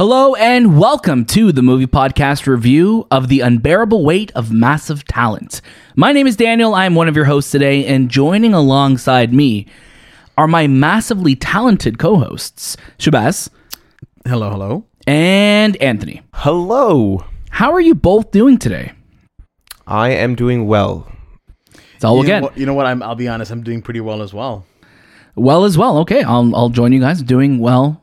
Hello and welcome to the movie podcast review of The Unbearable Weight of Massive Talent. My name is Daniel. I'm one of your hosts today, and joining alongside me are my massively talented co hosts, Shahbaz Hello, hello. and Anthony. Hello. How are you both doing today? I am doing well. It's all you again. Know what, you know what? I'm, I'll be honest. I'm doing pretty well as well. Well as well. Okay, I'll I'll join you guys doing well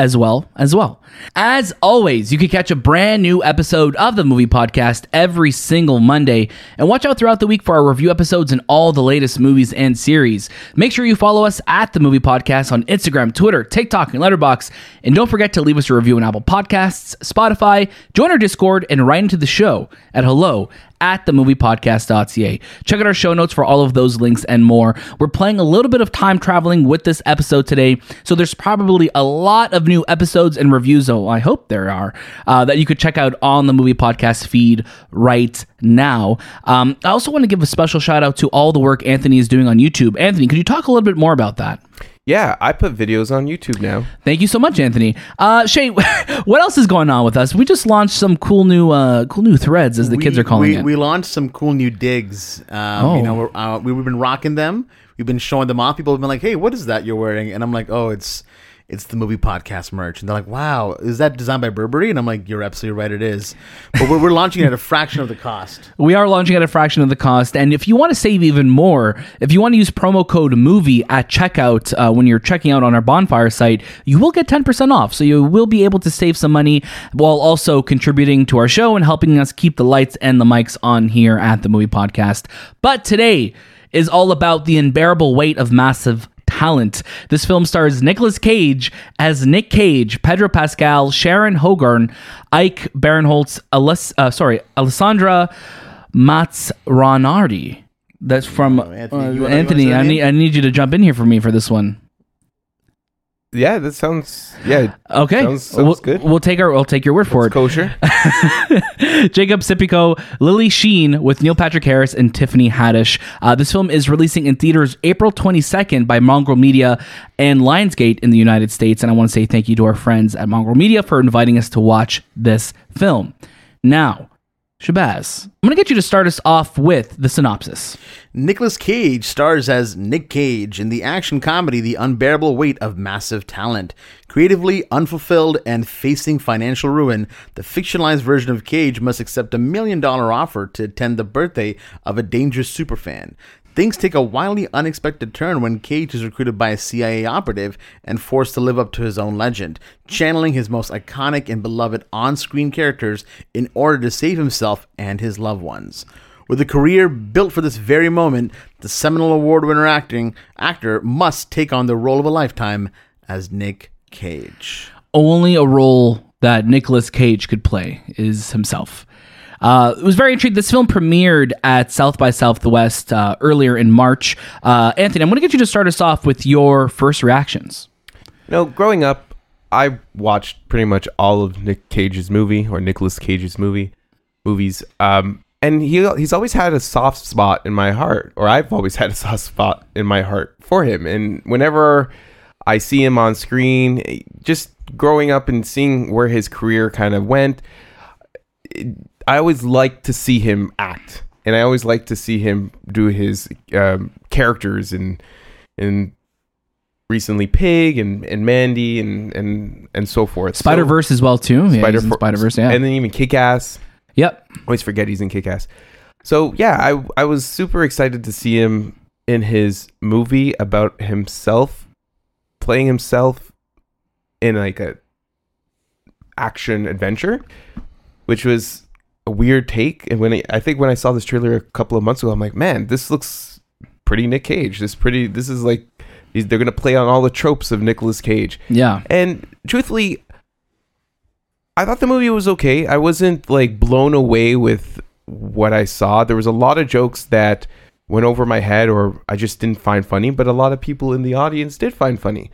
as well as well. As always, you can catch a brand new episode of the movie podcast every single Monday and watch out throughout the week for our review episodes and all the latest movies and series. Make sure you follow us at the movie podcast on Instagram, Twitter, TikTok, and Letterboxd. And don't forget to leave us a review on Apple Podcasts, Spotify, join our Discord, and write into the show at hello at themoviepodcast.ca. Check out our show notes for all of those links and more. We're playing a little bit of time traveling with this episode today, so there's probably a lot of new episodes and reviews, though I hope there are, uh, that you could check out on the movie podcast feed right now. Um, I also want to give a special shout out to all the work Anthony is doing on YouTube. Anthony, could you talk a little bit more about that? Yeah, I put videos on YouTube now. Thank you so much, Anthony. Uh, Shay, what else is going on with us? We just launched some cool new, uh, cool new threads, as the kids are calling we, it. We launched some cool new digs. Um, Oh. You know, we're, uh, we, we've been rocking them. We've been showing them off. People have been like, "Hey, what is that you're wearing?" And I'm like, "Oh, it's it's the movie podcast merch." And they're like, "Wow, is that designed by Burberry?" And I'm like, "You're absolutely right. It is." But we're, we're launching at a fraction of the cost. We are launching at a fraction of the cost. And if you want to save even more, if you want to use promo code MOVIE at checkout uh, when you're checking out on our bonfire site, you will get 10% off. So you will be able to save some money while also contributing to our show and helping us keep the lights and the mics on here at the movie podcast. But today is all about the unbearable weight of massive talent. This film stars Nicolas Cage as Nick Cage, Pedro Pascal, Sharon Horgan, Ike Barinholtz, Alis- uh, sorry, Alessandra Mastronardi. That's from Oh, Anthony, uh, Anthony. I need I need you to jump in here for me for this one. Yeah, that sounds yeah. Okay, Sounds- sounds we'll, good. We'll take our we'll take your word for it. Kosher. Jacob Scipio, Lily Sheen with Neil Patrick Harris and Tiffany Haddish. Uh, this film is releasing in theaters April 22nd by Mongrel Media and Lionsgate in the United States. And I want to say thank you to our friends at Mongrel Media for inviting us to watch this film. Now, Shahbaz, I'm going to get you to start us off with the synopsis. Nicolas Cage stars as Nick Cage in the action comedy The Unbearable Weight of Massive Talent. Creatively unfulfilled and facing financial ruin, the fictionalized version of Cage must accept a million dollar offer to attend the birthday of a dangerous superfan. Things take a wildly unexpected turn when Cage is recruited by a CIA operative and forced to live up to his own legend, channeling his most iconic and beloved on screen characters in order to save himself and his loved ones. With a career built for this very moment, the seminal award winner acting actor must take on the role of a lifetime as Nick Cage. only a role that Nicolas Cage could play is himself. Uh, it was very intriguing. This film premiered at South by Southwest uh, earlier in March. Uh, Anthony, I'm going to get you to start us off with your first reactions. You know, growing up, I watched pretty much all of Nick Cage's movie or Nicolas Cage's movie movies. Um, and he he's always had a soft spot in my heart, or I've always had a soft spot in my heart for him. And whenever I see him on screen, just growing up and seeing where his career kind of went, it- I always like to see him act, and I always like to see him do his um, characters and and recently Pig and, and Mandy and and and so forth. So- Spider Verse as well too. Yeah, Spider Spider Verse. Yeah. and then even Kick Ass. yep. Always forget he's in Kick Ass. So yeah, I I was super excited to see him in his movie about himself, playing himself in like a action adventure, which was a weird take. And when I, I think when I saw this trailer a couple of months ago, I'm like, man, this looks pretty Nick Cage. This pretty. This is like they're gonna play on all the tropes of Nicolas Cage. Yeah. And truthfully, I thought the movie was okay. I wasn't like blown away with what I saw. There was a lot of jokes that went over my head or I just didn't find funny, but a lot of people in the audience did find funny.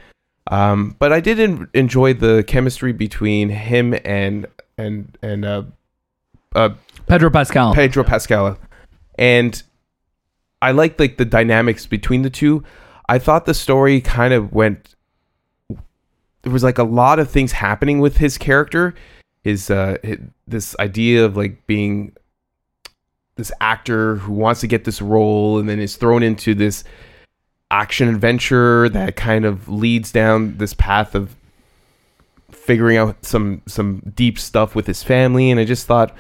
Um, but I did en- enjoy the chemistry between him and and and uh, uh, Pedro Pascal. Pedro Pascal, and I liked like the dynamics between the two. I thought the story kind of went there was like a lot of things happening with his character. His uh, hi this idea of like being this actor who wants to get this role and then is thrown into this action adventure that kind of leads down this path of figuring out some some deep stuff with his family and I just thought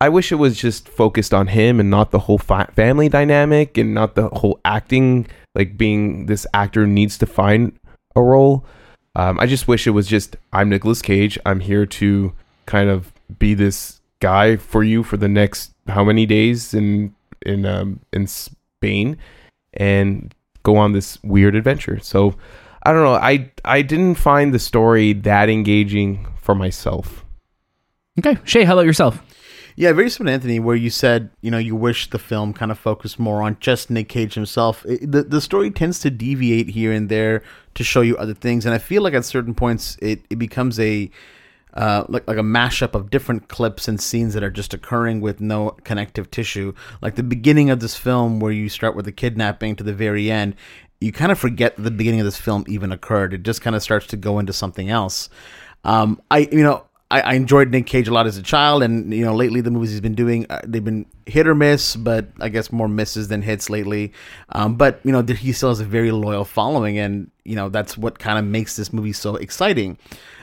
I wish it was just focused on him and not the whole fa- family dynamic and not the whole acting like being this actor needs to find a role. Um, I just wish it was just I'm Nicolas Cage. I'm here to kind of be this guy for you for the next how many days in in um, in Spain and go on this weird adventure. So I don't know. I I didn't find the story that engaging for myself. Okay, Shay, how about yourself? Yeah, very similar to Anthony, where you said you know you wish the film kind of focused more on just Nick Cage himself. It, the the story tends to deviate here and there to show you other things, and I feel like at certain points it, it becomes a uh, like like a mashup of different clips and scenes that are just occurring with no connective tissue. Like the beginning of this film, where you start with the kidnapping to the very end, you kind of forget the beginning of this film even occurred. It just kind of starts to go into something else. Um, I you know I, I, enjoyed Nick Cage a lot as a child, and you know lately the movies he's been doing uh, they've been hit or miss, but I guess more misses than hits lately. Um, but you know he still has a very loyal following, and you know that's what kind of makes this movie so exciting.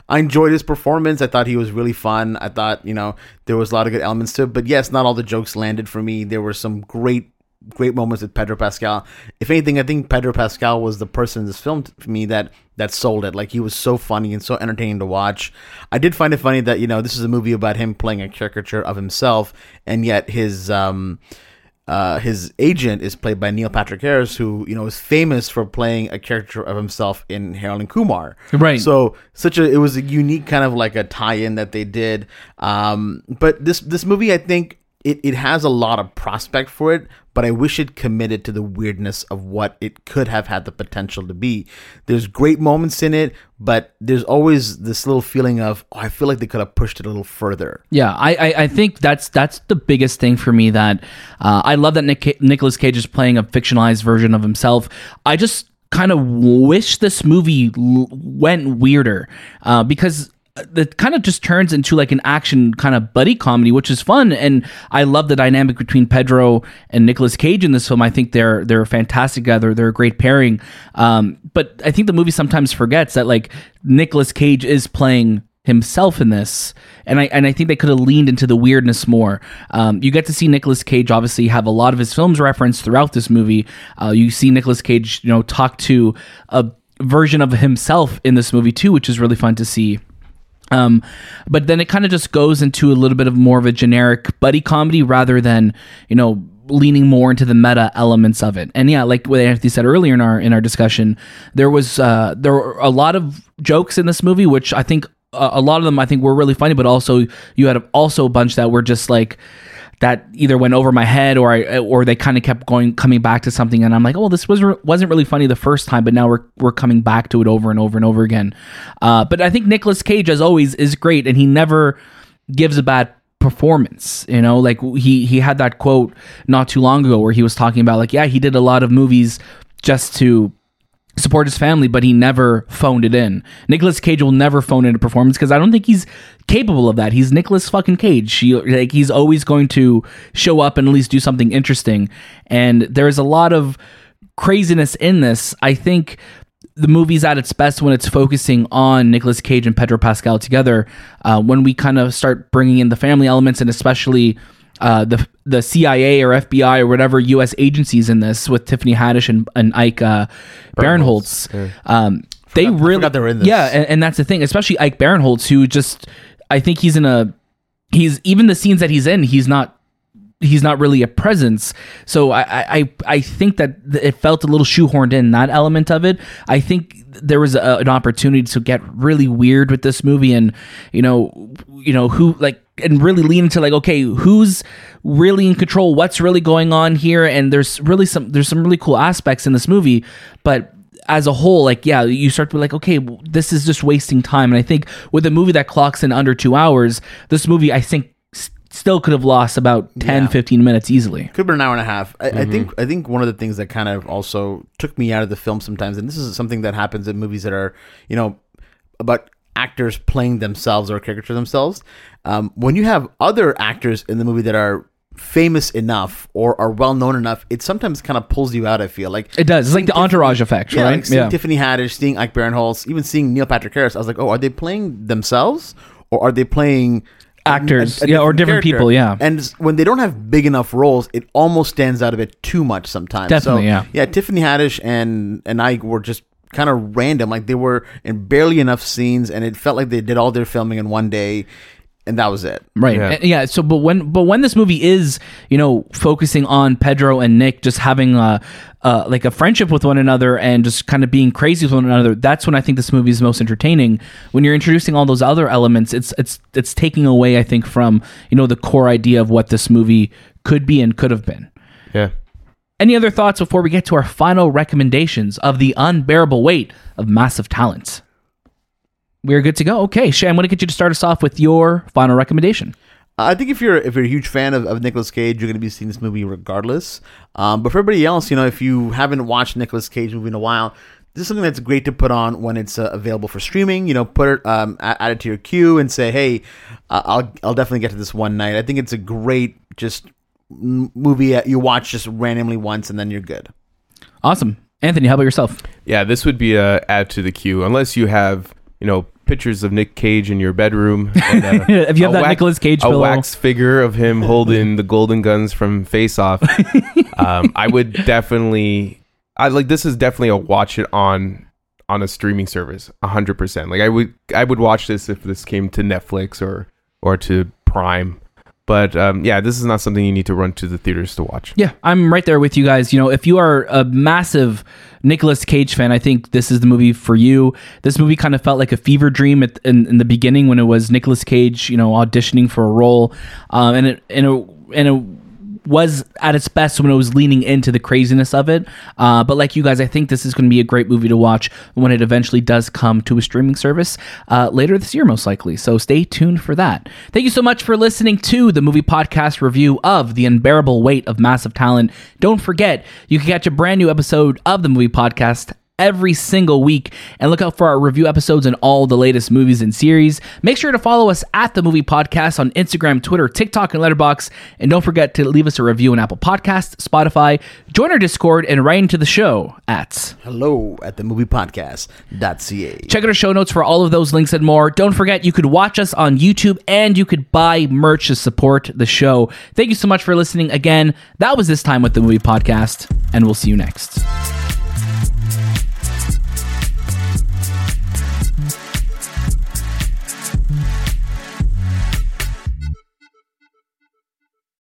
I enjoyed his performance. I thought he was really fun. I thought you know there was a lot of good elements to it, but yes, not all the jokes landed for me. There were some great great moments with Pedro Pascal. If anything, I think Pedro Pascal was the person in this film for me that that sold it. Like he was so funny and so entertaining to watch. I did find it funny that you know this is a movie about him playing a caricature of himself, and yet his um uh, his agent is played by Neil Patrick Harris, who you know is famous for playing a character of himself in Harold and Kumar. Right. So such a it was a unique kind of like a tie-in that they did. Um, but this this movie, I think it, it has a lot of prospect for it, but I wish it committed to the weirdness of what it could have had the potential to be. There's great moments in it, but there's always this little feeling of oh, I feel like they could have pushed it a little further. Yeah, I, I, I think that's that's the biggest thing for me. That uh, I love that Nick Nicolas Cage is playing a fictionalized version of himself. I just kind of wish this movie went weirder uh, because that kind of just turns into like an action kind of buddy comedy, which is fun. And I love the dynamic between Pedro and Nicolas Cage in this film. I think they're they're fantastic together. They're a great pairing. Um, but I think the movie sometimes forgets that like Nicolas Cage is playing himself in this, and I and I think they could have leaned into the weirdness more. Um, you get to see Nicolas Cage obviously have a lot of his films referenced throughout this movie. Uh, you see Nicolas Cage, you know, talk to a version of himself in this movie too, which is really fun to see. Um, but then it kind of just goes into a little bit of more of a generic buddy comedy rather than you know leaning more into the meta elements of it. And yeah, like what Anthony said earlier in our in our discussion, there was uh, there were a lot of jokes in this movie, which I think uh, a lot of them I think were really funny, but also you had also a bunch that were just like that either went over my head or I or they kind of kept going coming back to something and I'm like, oh, this was wasn't really funny the first time, but now we're we're coming back to it over and over and over again. Uh, but I think Nicolas Cage, as always, is great, and he never gives a bad performance you know like he he had that quote not too long ago where he was talking about like yeah he did a lot of movies just to support his family, but he never phoned it in. Nicolas Cage will never phone in a performance because I don't think he's capable of that. He's Nicolas fucking Cage. He, like he's always going to show up and at least do something interesting. And there's a lot of craziness in this. I think the movie's at its best when it's focusing on Nicolas Cage and Pedro Pascal together. Uh, when we kind of start bringing in the family elements and especially uh, the the CIA or FBI or whatever U.S. agencies in this with Tiffany Haddish and, and Ike uh, Barinholtz. Yeah. Um, they forgot, really, in this. yeah, and, and that's the thing, especially Ike Barinholtz, who just, I think he's in a, he's even the scenes that he's in, he's not he's not really a presence. So I, I, I think that it felt a little shoehorned in that element of it. I think there was a, an opportunity to get really weird with this movie, and you know, you know who like and really lean into like okay, who's really in control? What's really going on here? And there's really some there's some really cool aspects in this movie, but as a whole, like, yeah, you start to be like, okay, this is just wasting time. And I think with a movie that clocks in under two hours, this movie, I think, still could have lost about 10 Yeah. 15 minutes easily could have been an hour and a half. I, I think mm-hmm. I think one of the things that kind of also took me out of the film sometimes, and this is something that happens in movies that are you know about actors playing themselves or caricature themselves. Um, when you have other actors in the movie that are famous enough or are well known enough, it sometimes kind of pulls you out. I feel like It does. It's like the entourage effect, yeah, right? like seeing Tiffany Haddish, seeing Ike Barinholtz, even seeing Neil Patrick Harris. I was like, oh, are they playing themselves or are they playing a- Actors, yeah, or different character? people, yeah. And when they don't have big enough roles, it almost stands out a bit too much sometimes. Definitely, so, yeah. Yeah, Tiffany Haddish and and Ike were just kind of random. Like they were in barely enough scenes, and it felt like they did all their filming in one day, and that was it. Right. Yeah. And- Yeah. So, but when but when this movie is, you know, focusing on Pedro and Nick just having a, uh, like a friendship with one another and just kind of being crazy with one another, that's when I think this movie is most entertaining. When you're introducing all those other elements, it's it's it's taking away, I think, from you know the core idea of what this movie could be and could have been. Yeah. Any other thoughts before we get to our final recommendations of the unbearable weight of massive talent? We're good to go. Okay, Shay, I'm going to get you to start us off with your final recommendation. I think if you're if you're a huge fan of, of Nicolas Cage, you're going to be seeing this movie regardless. Um, but for everybody else, you know, if you haven't watched Nicolas Cage movie in a while, this is something that's great to put on when it's uh, available for streaming. You know, put it um, add it to your queue and say, hey, uh, I'll I'll definitely get to this one night. I think it's a great just movie uh, you watch just randomly once and then you're good. Awesome. Anthony, how about yourself? Yeah, this would be a add to the queue unless you have, you know, pictures of Nick Cage in your bedroom. And, uh, If you have that Nicolas Cage a pillow. wax figure of him holding the golden guns from Face Off, um, I would definitely, I like this is definitely a watch it on on a streaming service, hundred percent. Like I would, I would watch this if this came to Netflix or or to Prime. But um, yeah, this is not something you need to run to the theaters to watch. Yeah, I'm right there with you guys. You know, if you are a massive Nicolas Cage fan, I think this is the movie for you. This movie kind of felt like a fever dream at, in, in the beginning when it was Nicolas Cage, you know, auditioning for a role, um, and it and it and it was at its best when it was leaning into the craziness of it. Uh, but like you guys, I think this is going to be a great movie to watch when it eventually does come to a streaming service uh, later this year, most likely. So stay tuned for that. Thank you so much for listening to the movie podcast review of The Unbearable Weight of Massive Talent. Don't forget, you can catch a brand new episode of the movie podcast every single week and look out for our review episodes and all the latest movies and series. Make sure to follow us at the movie podcast on Instagram, Twitter, TikTok, and Letterboxd. And don't forget to leave us a review on Apple Podcasts, Spotify, join our Discord, and write into the show at Hello at the movie podcast.ca. Check out our show notes for all of those links and more. Don't forget, you could watch us on YouTube and you could buy merch to support the show. Thank you so much for listening again. That was this time with the movie podcast, and we'll see you next.